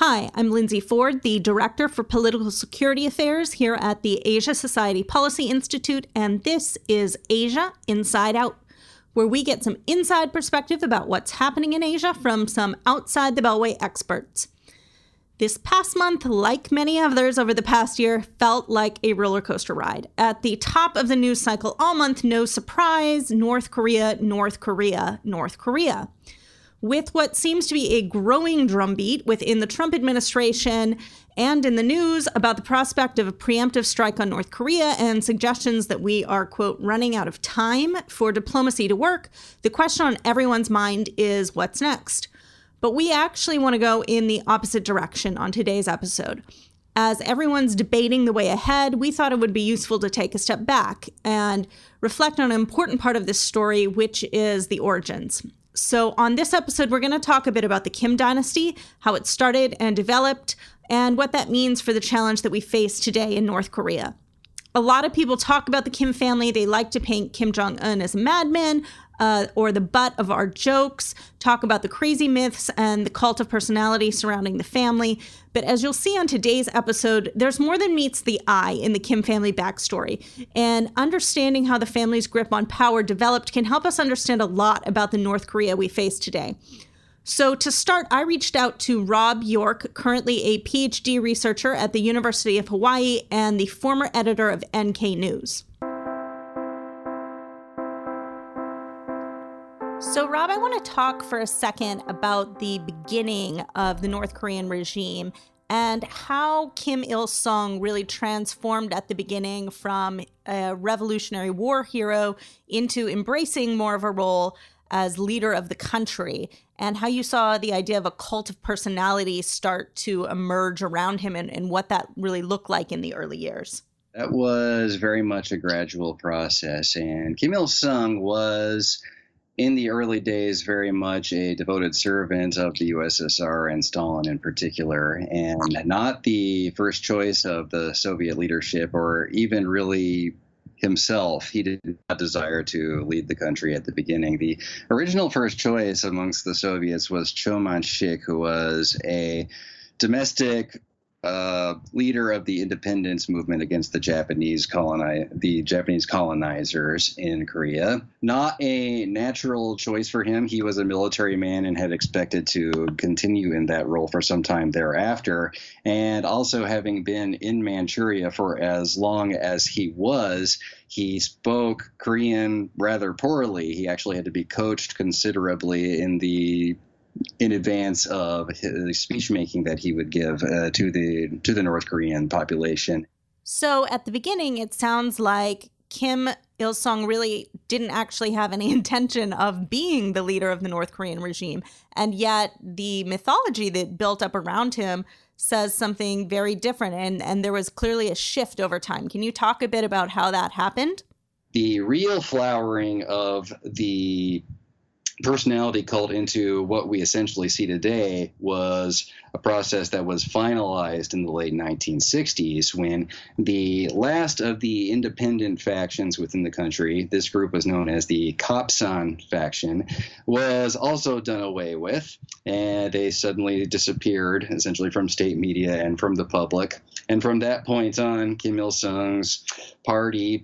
Hi, I'm Lindsay Ford, the Director for Political Security Affairs here at the Asia Society Policy Institute, and this is Asia Inside Out, where we get some inside perspective about what's happening in Asia from some outside the Beltway experts. This past month, like many others over the past year, felt like a roller coaster ride. At the top of the news cycle all month, no surprise North Korea, North Korea, North Korea with what seems to be a growing drumbeat within the Trump administration and in the news about the prospect of a preemptive strike on North Korea and suggestions that we are, quote, running out of time for diplomacy to work, the question on everyone's mind is what's next? But we actually want to go in the opposite direction on today's episode. As everyone's debating the way ahead, we thought it would be useful to take a step back and reflect on an important part of this story, which is the origins. So, on this episode, we're going to talk a bit about the Kim dynasty, how it started and developed, and what that means for the challenge that we face today in North Korea. A lot of people talk about the Kim family. They like to paint Kim Jong un as a madman, uh, or the butt of our jokes, talk about the crazy myths and the cult of personality surrounding the family. But as you'll see on today's episode, there's more than meets the eye in the Kim family backstory. And understanding how the family's grip on power developed can help us understand a lot about the North Korea we face today. So, to start, I reached out to Rob York, currently a PhD researcher at the University of Hawaii and the former editor of NK News. So, Rob, I want to talk for a second about the beginning of the North Korean regime and how Kim Il sung really transformed at the beginning from a Revolutionary War hero into embracing more of a role as leader of the country, and how you saw the idea of a cult of personality start to emerge around him and, and what that really looked like in the early years. That was very much a gradual process, and Kim Il sung was in the early days very much a devoted servant of the USSR and Stalin in particular, and not the first choice of the Soviet leadership or even really himself. He did not desire to lead the country at the beginning. The original first choice amongst the Soviets was Cho Man-sik, who was a domestic uh, leader of the independence movement against the Japanese coloni- the Japanese colonizers in Korea. Not a natural choice for him. He was a military man and had expected to continue in that role for some time thereafter. And also having been in Manchuria for as long as he was, he spoke Korean rather poorly. He actually had to be coached considerably in the in advance of his speech making that he would give uh, to the to the North Korean population. So at the beginning, it sounds like Kim Il Sung really didn't actually have any intention of being the leader of the North Korean regime, and yet the mythology that built up around him says something very different, and and there was clearly a shift over time. Can you talk a bit about how that happened? The real flowering of the personality cult into what we essentially see today was a process that was finalized in the late 1960s when the last of the independent factions within the country, this group was known as the Kapsan faction, was also done away with. And they suddenly disappeared essentially from state media and from the public. And from that point on, Kim Il sung's party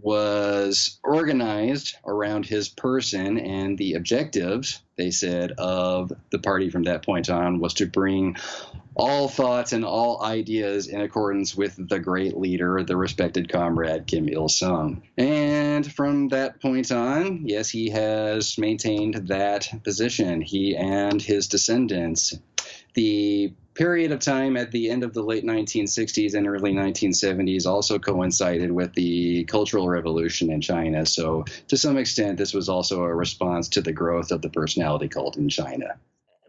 was organized around his person, and the objectives, they said, of the party from that point on was to bring all thoughts and all ideas in accordance with the great leader, the respected comrade Kim Il sung. And from that point on, yes, he has maintained that position, he and his descendants. The period of time at the end of the late 1960s and early 1970s also coincided with the Cultural Revolution in China. So, to some extent, this was also a response to the growth of the personality cult in China.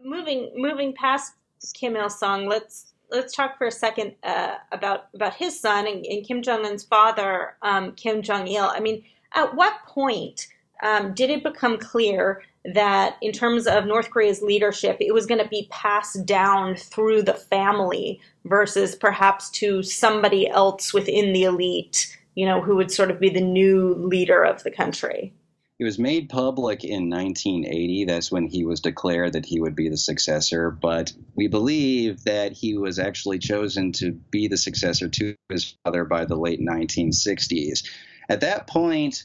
Moving moving past Kim Il Sung, let's let's talk for a second uh, about about his son and, and Kim Jong Un's father, um, Kim Jong Il. I mean, at what point um, did it become clear that in terms of North Korea's leadership, it was going to be passed down through the family versus perhaps to somebody else within the elite, you know, who would sort of be the new leader of the country. it was made public in 1980. That's when he was declared that he would be the successor. But we believe that he was actually chosen to be the successor to his father by the late 1960s. At that point,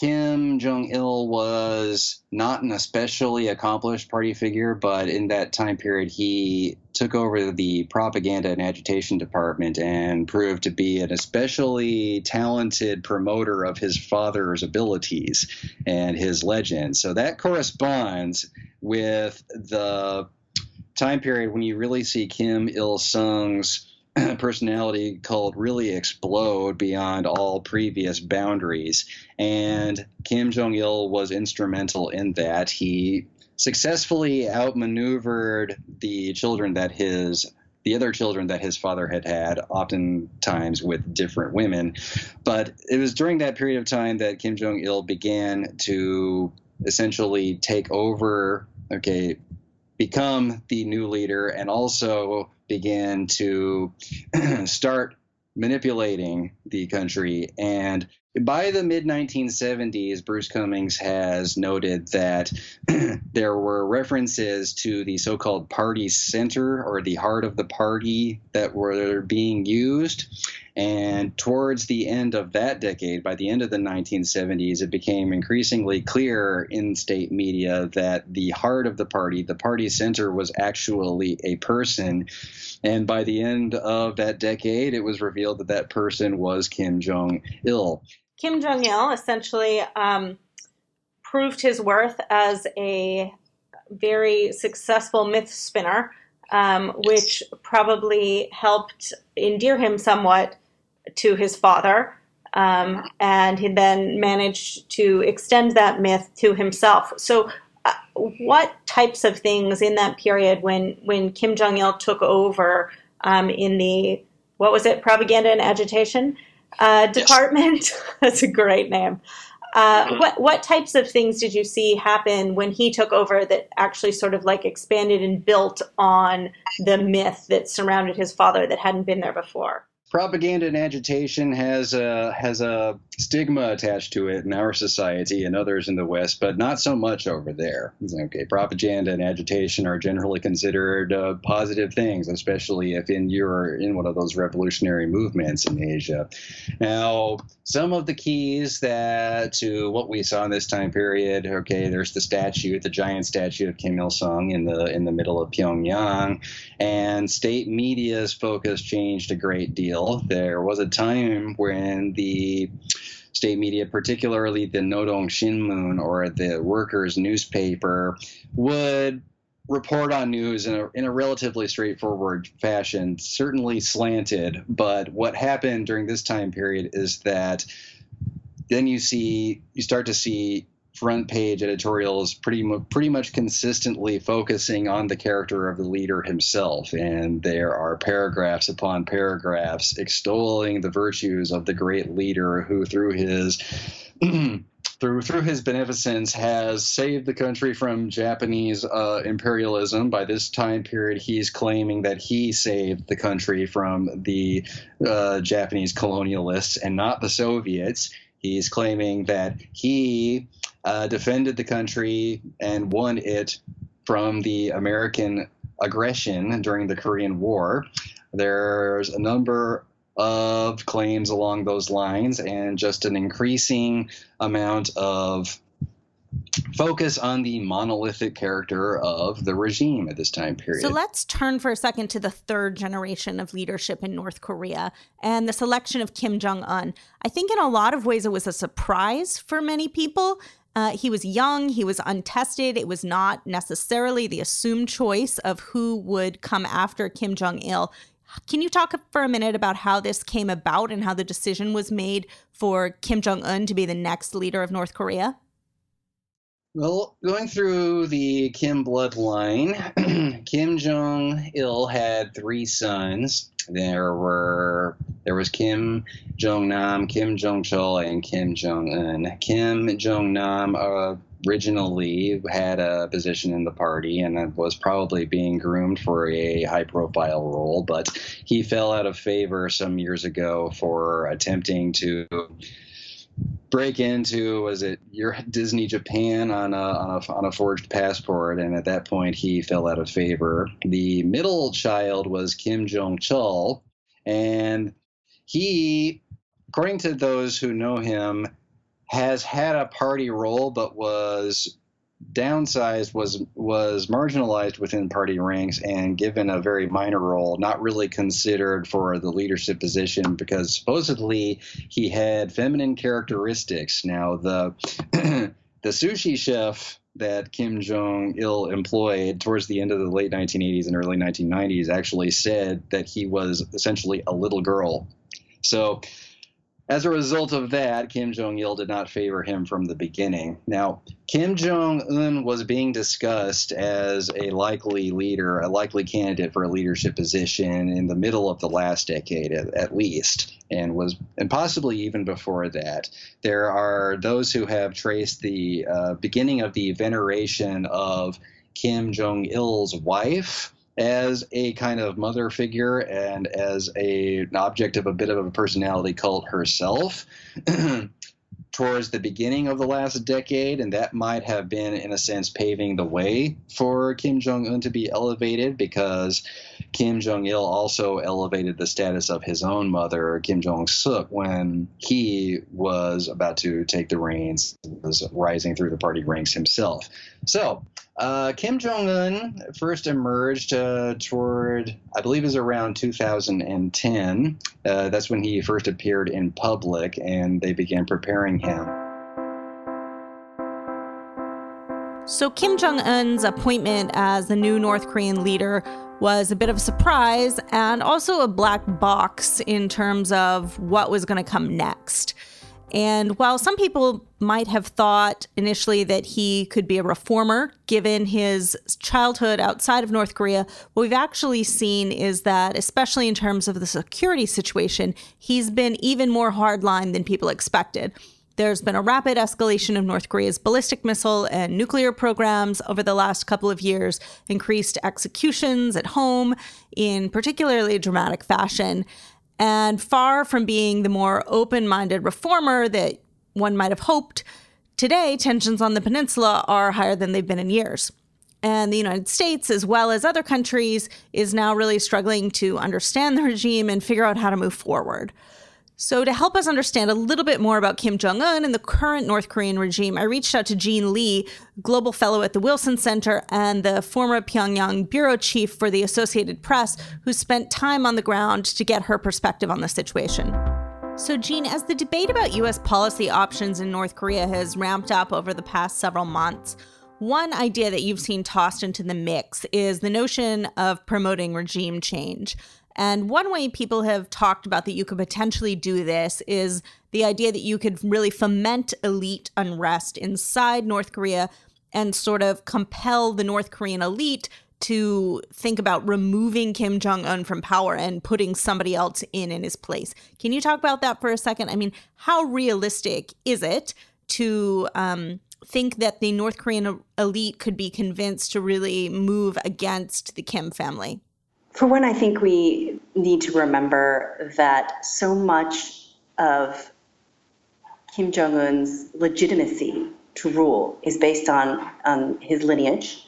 Kim Jong il was not an especially accomplished party figure, but in that time period, he took over the propaganda and agitation department and proved to be an especially talented promoter of his father's abilities and his legend. So that corresponds with the time period when you really see Kim Il sung's personality called really explode beyond all previous boundaries. And Kim Jong il was instrumental in that. He successfully outmaneuvered the children that his the other children that his father had had, oftentimes with different women. But it was during that period of time that Kim Jong il began to essentially take over, okay, become the new leader, and also began to start manipulating the country. And by the mid 1970s, Bruce Cumings has noted that there were references to the so called party center or the heart of the party that were being used. And towards the end of that decade, by the end of the 1970s, it became increasingly clear in state media that the heart of the party, the party center, was actually a person. And by the end of that decade, it was revealed that that person was Kim Jong il. Kim Jong il essentially um, proved his worth as a very successful myth spinner, um, which probably helped endear him somewhat to his father. Um, and he then managed to extend that myth to himself. So, uh, what types of things in that period when, when Kim Jong il took over um, in the what was it, propaganda and agitation? uh, department. That's a great name. Uh, mm-hmm. what what types of things did you see happen when he took over that actually sort of like expanded and built on the myth that surrounded his father that hadn't been there before? Propaganda and agitation has a has a stigma attached to it in our society and others in the West, but not so much over there. Okay, propaganda and agitation are generally considered uh, positive things, especially if in you're in one of those revolutionary movements in Asia. Now, some of the keys that to what we saw in this time period. Okay, there's the statue, the giant statue of Kim Il Sung in the in the middle of Pyongyang, and state media's focus changed a great deal there was a time when the state media, particularly the Nodong Shinmun or the workers' newspaper, would report on news in a, in a relatively straightforward fashion, certainly slanted. But what happened during this time period is that then you see you start to see front page editorials pretty mu- pretty much consistently focusing on the character of the leader himself and there are paragraphs upon paragraphs extolling the virtues of the great leader who through his through through his beneficence has saved the country from Japanese uh, imperialism. By this time period, he's claiming that he saved the country from the uh, Japanese colonialists and not the Soviets. He's claiming that he uh, defended the country and won it from the American aggression during the Korean War. There's a number of claims along those lines and just an increasing amount of focus on the monolithic character of the regime at this time period. So let's turn for a second to the third generation of leadership in North Korea and the selection of Kim Jong un. I think in a lot of ways it was a surprise for many people. Uh, he was young, he was untested. It was not necessarily the assumed choice of who would come after Kim Jong il. Can you talk for a minute about how this came about and how the decision was made for Kim Jong un to be the next leader of North Korea? Well, going through the Kim bloodline, Kim Jong Il had three sons. There were there was Kim Jong Nam, Kim Jong Chol, and Kim Jong Un. Kim Jong Nam originally had a position in the party and was probably being groomed for a high profile role, but he fell out of favor some years ago for attempting to break into was it your Disney Japan on a, on a on a forged passport, and at that point he fell out of favor. The middle child was Kim Jong Chul, and he, according to those who know him, has had a party role, but was downsized was was marginalized within party ranks and given a very minor role, not really considered for the leadership position because supposedly he had feminine characteristics. Now the the sushi chef that Kim Jong Il employed towards the end of the late 1980s and early 1990s actually said that he was essentially a little girl. So as a result of that, Kim Jong il did not favor him from the beginning. Now, Kim Jong un was being discussed as a likely leader, a likely candidate for a leadership position in the middle of the last decade, at, at least, and was, and possibly even before that. There are those who have traced the uh, beginning of the veneration of Kim Jong il's wife as a kind of mother figure and as a, an object of a bit of a personality cult herself towards the beginning of the last decade, and that might have been, in a sense, paving the way for Kim Jong un to be elevated because Kim Jong il also elevated the status of his own mother, Kim Jong suk, when he was about to take the reins, was rising through the party ranks himself. So, uh, Kim Jong Un first emerged uh, toward, I believe, is around 2010. Uh, that's when he first appeared in public, and they began preparing him. So, Kim Jong un's appointment as the new North Korean leader was a bit of a surprise and also a black box in terms of what was going to come next. And while some people might have thought initially that he could be a reformer given his childhood outside of North Korea, what we've actually seen is that, especially in terms of the security situation, he's been even more hardline than people expected. There's been a rapid escalation of North Korea's ballistic missile and nuclear programs over the last couple of years, increased executions at home in particularly dramatic fashion. And far from being the more open minded reformer that one might have hoped, today tensions on the peninsula are higher than they've been in years. And the United States, as well as other countries, is now really struggling to understand the regime and figure out how to move forward. So, to help us understand a little bit more about Kim Jong un and the current North Korean regime, I reached out to Jean Lee, global fellow at the Wilson Center and the former Pyongyang bureau chief for the Associated Press, who spent time on the ground to get her perspective on the situation. So, Jean, as the debate about U.S. policy options in North Korea has ramped up over the past several months, one idea that you've seen tossed into the mix is the notion of promoting regime change. And one way people have talked about that you could potentially do this is the idea that you could really foment elite unrest inside North Korea and sort of compel the North Korean elite to think about removing Kim Jong un from power and putting somebody else in in his place. Can you talk about that for a second? I mean, how realistic is it to um, think that the North Korean elite could be convinced to really move against the Kim family? For one, I think we need to remember that so much of Kim Jong un's legitimacy to rule is based on, on his lineage.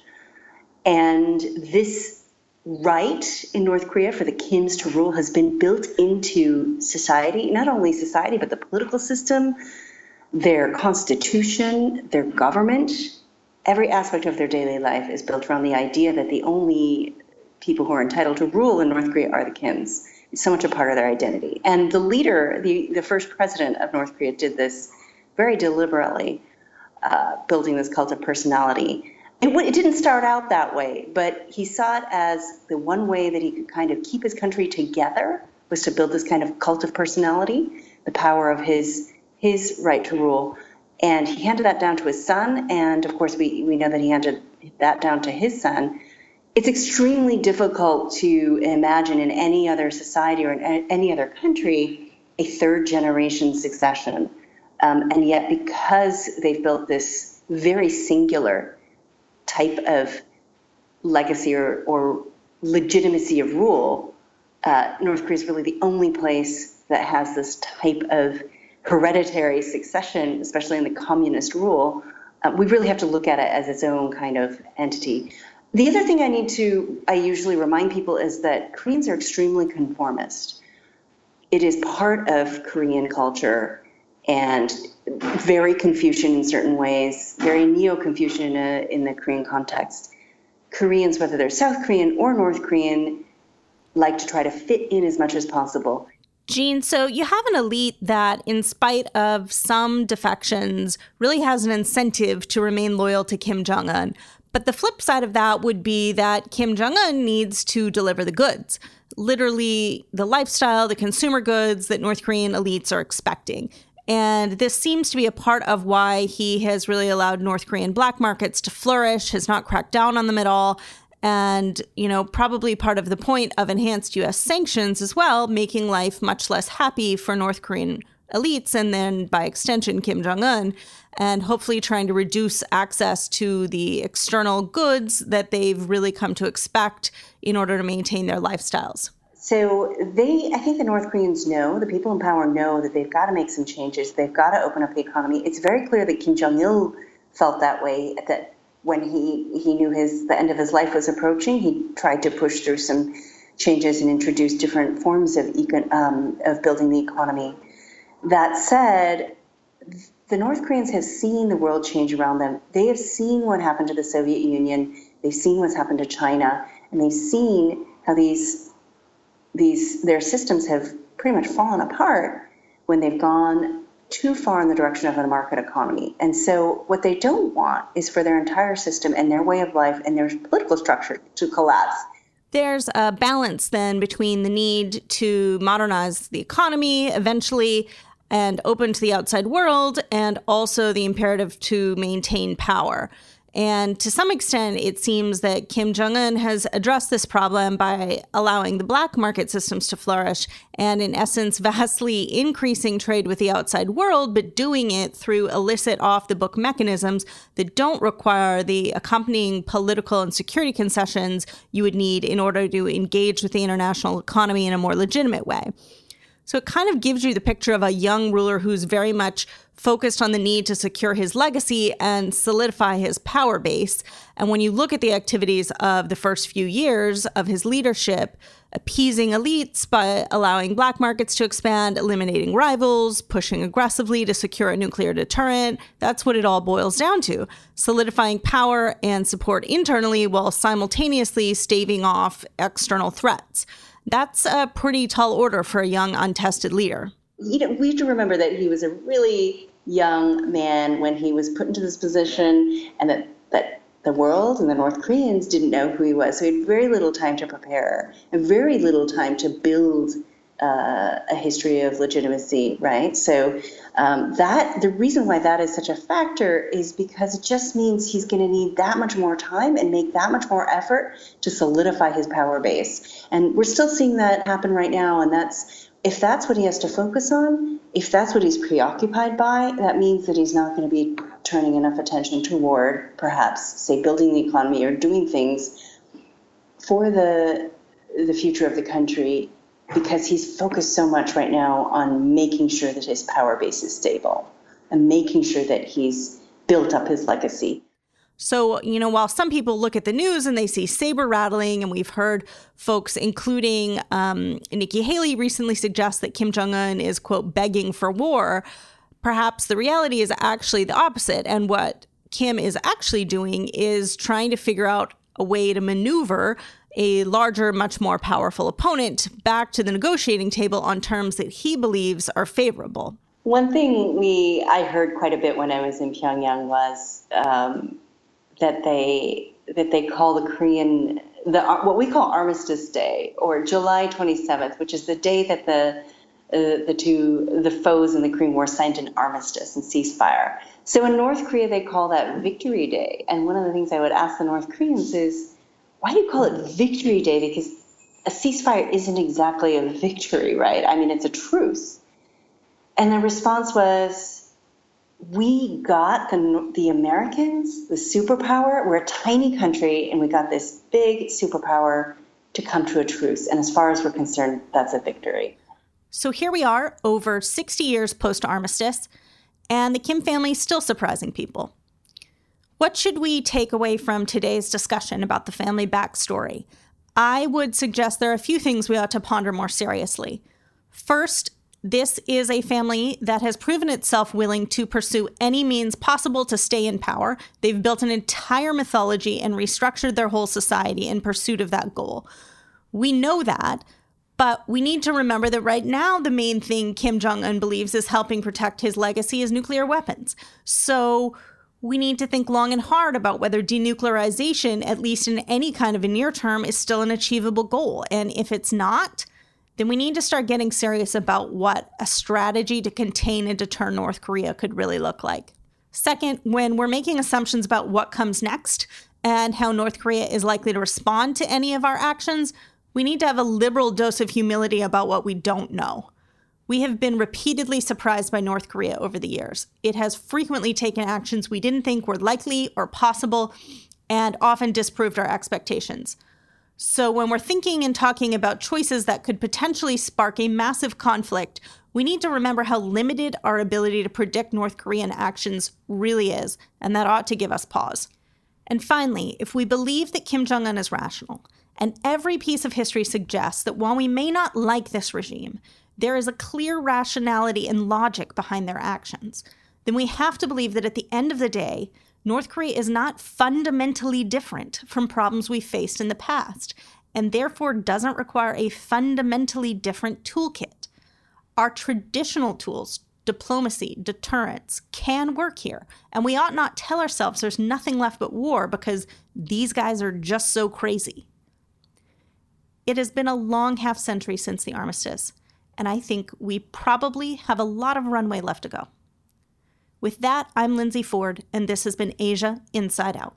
And this right in North Korea for the Kims to rule has been built into society, not only society, but the political system, their constitution, their government. Every aspect of their daily life is built around the idea that the only people who are entitled to rule in North Korea are the Kims. It's so much a part of their identity. And the leader, the, the first president of North Korea, did this very deliberately, uh, building this cult of personality. It, it didn't start out that way, but he saw it as the one way that he could kind of keep his country together was to build this kind of cult of personality, the power of his his right to rule. And he handed that down to his son, and of course we, we know that he handed that down to his son it's extremely difficult to imagine in any other society or in any other country a third generation succession. Um, and yet, because they've built this very singular type of legacy or, or legitimacy of rule, uh, North Korea is really the only place that has this type of hereditary succession, especially in the communist rule, uh, we really have to look at it as its own kind of entity. The other thing I need to, I usually remind people is that Koreans are extremely conformist. It is part of Korean culture and very Confucian in certain ways, very neo Confucian in, uh, in the Korean context. Koreans, whether they're South Korean or North Korean, like to try to fit in as much as possible. Jean, so you have an elite that, in spite of some defections, really has an incentive to remain loyal to Kim Jong un. But the flip side of that would be that Kim Jong un needs to deliver the goods literally, the lifestyle, the consumer goods that North Korean elites are expecting. And this seems to be a part of why he has really allowed North Korean black markets to flourish, has not cracked down on them at all. And, you know, probably part of the point of enhanced US sanctions as well, making life much less happy for North Korean elites and then by extension Kim Jong un, and hopefully trying to reduce access to the external goods that they've really come to expect in order to maintain their lifestyles. So they, I think the North Koreans know, the people in power know that they've got to make some changes. They've got to open up the economy. It's very clear that Kim Jong Il felt that way. That when he he knew his the end of his life was approaching, he tried to push through some changes and introduce different forms of econ, um, of building the economy. That said, the North Koreans have seen the world change around them. They have seen what happened to the Soviet Union. They've seen what's happened to China, and they've seen how these these their systems have pretty much fallen apart when they've gone too far in the direction of a market economy. And so what they don't want is for their entire system and their way of life and their political structure to collapse. There's a balance then between the need to modernize the economy eventually and open to the outside world and also the imperative to maintain power. And to some extent, it seems that Kim Jong un has addressed this problem by allowing the black market systems to flourish and, in essence, vastly increasing trade with the outside world, but doing it through illicit off the book mechanisms that don't require the accompanying political and security concessions you would need in order to engage with the international economy in a more legitimate way. So it kind of gives you the picture of a young ruler who's very much focused on the need to secure his legacy and solidify his power base. And when you look at the activities of the first few years of his leadership, appeasing elites by allowing black markets to expand, eliminating rivals, pushing aggressively to secure a nuclear deterrent. That's what it all boils down to solidifying power and support internally while simultaneously staving off external threats. That's a pretty tall order for a young, untested leader. You know, we have to remember that he was a really young man when he was put into this position, and that, that the world and the North Koreans didn't know who he was. So he had very little time to prepare and very little time to build uh, a history of legitimacy, right? So um, that the reason why that is such a factor is because it just means he's going to need that much more time and make that much more effort to solidify his power base. And we're still seeing that happen right now. And that's if that's what he has to focus on, if that's what he's preoccupied by, that means that he's not going to be turning enough attention toward perhaps, say, building the economy or doing things for the the future of the country because he's focused so much right now on making sure that his power base is stable and making sure that he's built up his legacy. So, you know, while some people look at the news and they see saber rattling, and we've heard folks, including um, Nikki Haley, recently suggest that Kim Jong un is, quote, begging for war, perhaps the reality is actually the opposite. And what Kim is actually doing is trying to figure out a way to maneuver a larger, much more powerful opponent back to the negotiating table on terms that he believes are favorable. One thing we I heard quite a bit when I was in Pyongyang was um, that they that they call the Korean the what we call Armistice Day or July 27th, which is the day that the uh, the two the foes in the Korean War signed an armistice and ceasefire. So in North Korea they call that Victory Day. And one of the things I would ask the North Koreans is why do you call it Victory Day? Because a ceasefire isn't exactly a victory, right? I mean, it's a truce. And the response was, we got the, the Americans, the superpower. We're a tiny country, and we got this big superpower to come to a truce. And as far as we're concerned, that's a victory. So here we are, over 60 years post armistice, and the Kim family is still surprising people. What should we take away from today's discussion about the family backstory? I would suggest there are a few things we ought to ponder more seriously. First, this is a family that has proven itself willing to pursue any means possible to stay in power. They've built an entire mythology and restructured their whole society in pursuit of that goal. We know that, but we need to remember that right now, the main thing Kim Jong un believes is helping protect his legacy is nuclear weapons. So we need to think long and hard about whether denuclearization, at least in any kind of a near term, is still an achievable goal. And if it's not, then we need to start getting serious about what a strategy to contain and deter North Korea could really look like. Second, when we're making assumptions about what comes next and how North Korea is likely to respond to any of our actions, we need to have a liberal dose of humility about what we don't know. We have been repeatedly surprised by North Korea over the years. It has frequently taken actions we didn't think were likely or possible and often disproved our expectations. So, when we're thinking and talking about choices that could potentially spark a massive conflict, we need to remember how limited our ability to predict North Korean actions really is, and that ought to give us pause. And finally, if we believe that Kim Jong un is rational, and every piece of history suggests that while we may not like this regime, there is a clear rationality and logic behind their actions, then we have to believe that at the end of the day, North Korea is not fundamentally different from problems we faced in the past, and therefore doesn't require a fundamentally different toolkit. Our traditional tools, diplomacy, deterrence, can work here, and we ought not tell ourselves there's nothing left but war because these guys are just so crazy. It has been a long half century since the armistice, and I think we probably have a lot of runway left to go. With that, I'm Lindsay Ford, and this has been Asia Inside Out.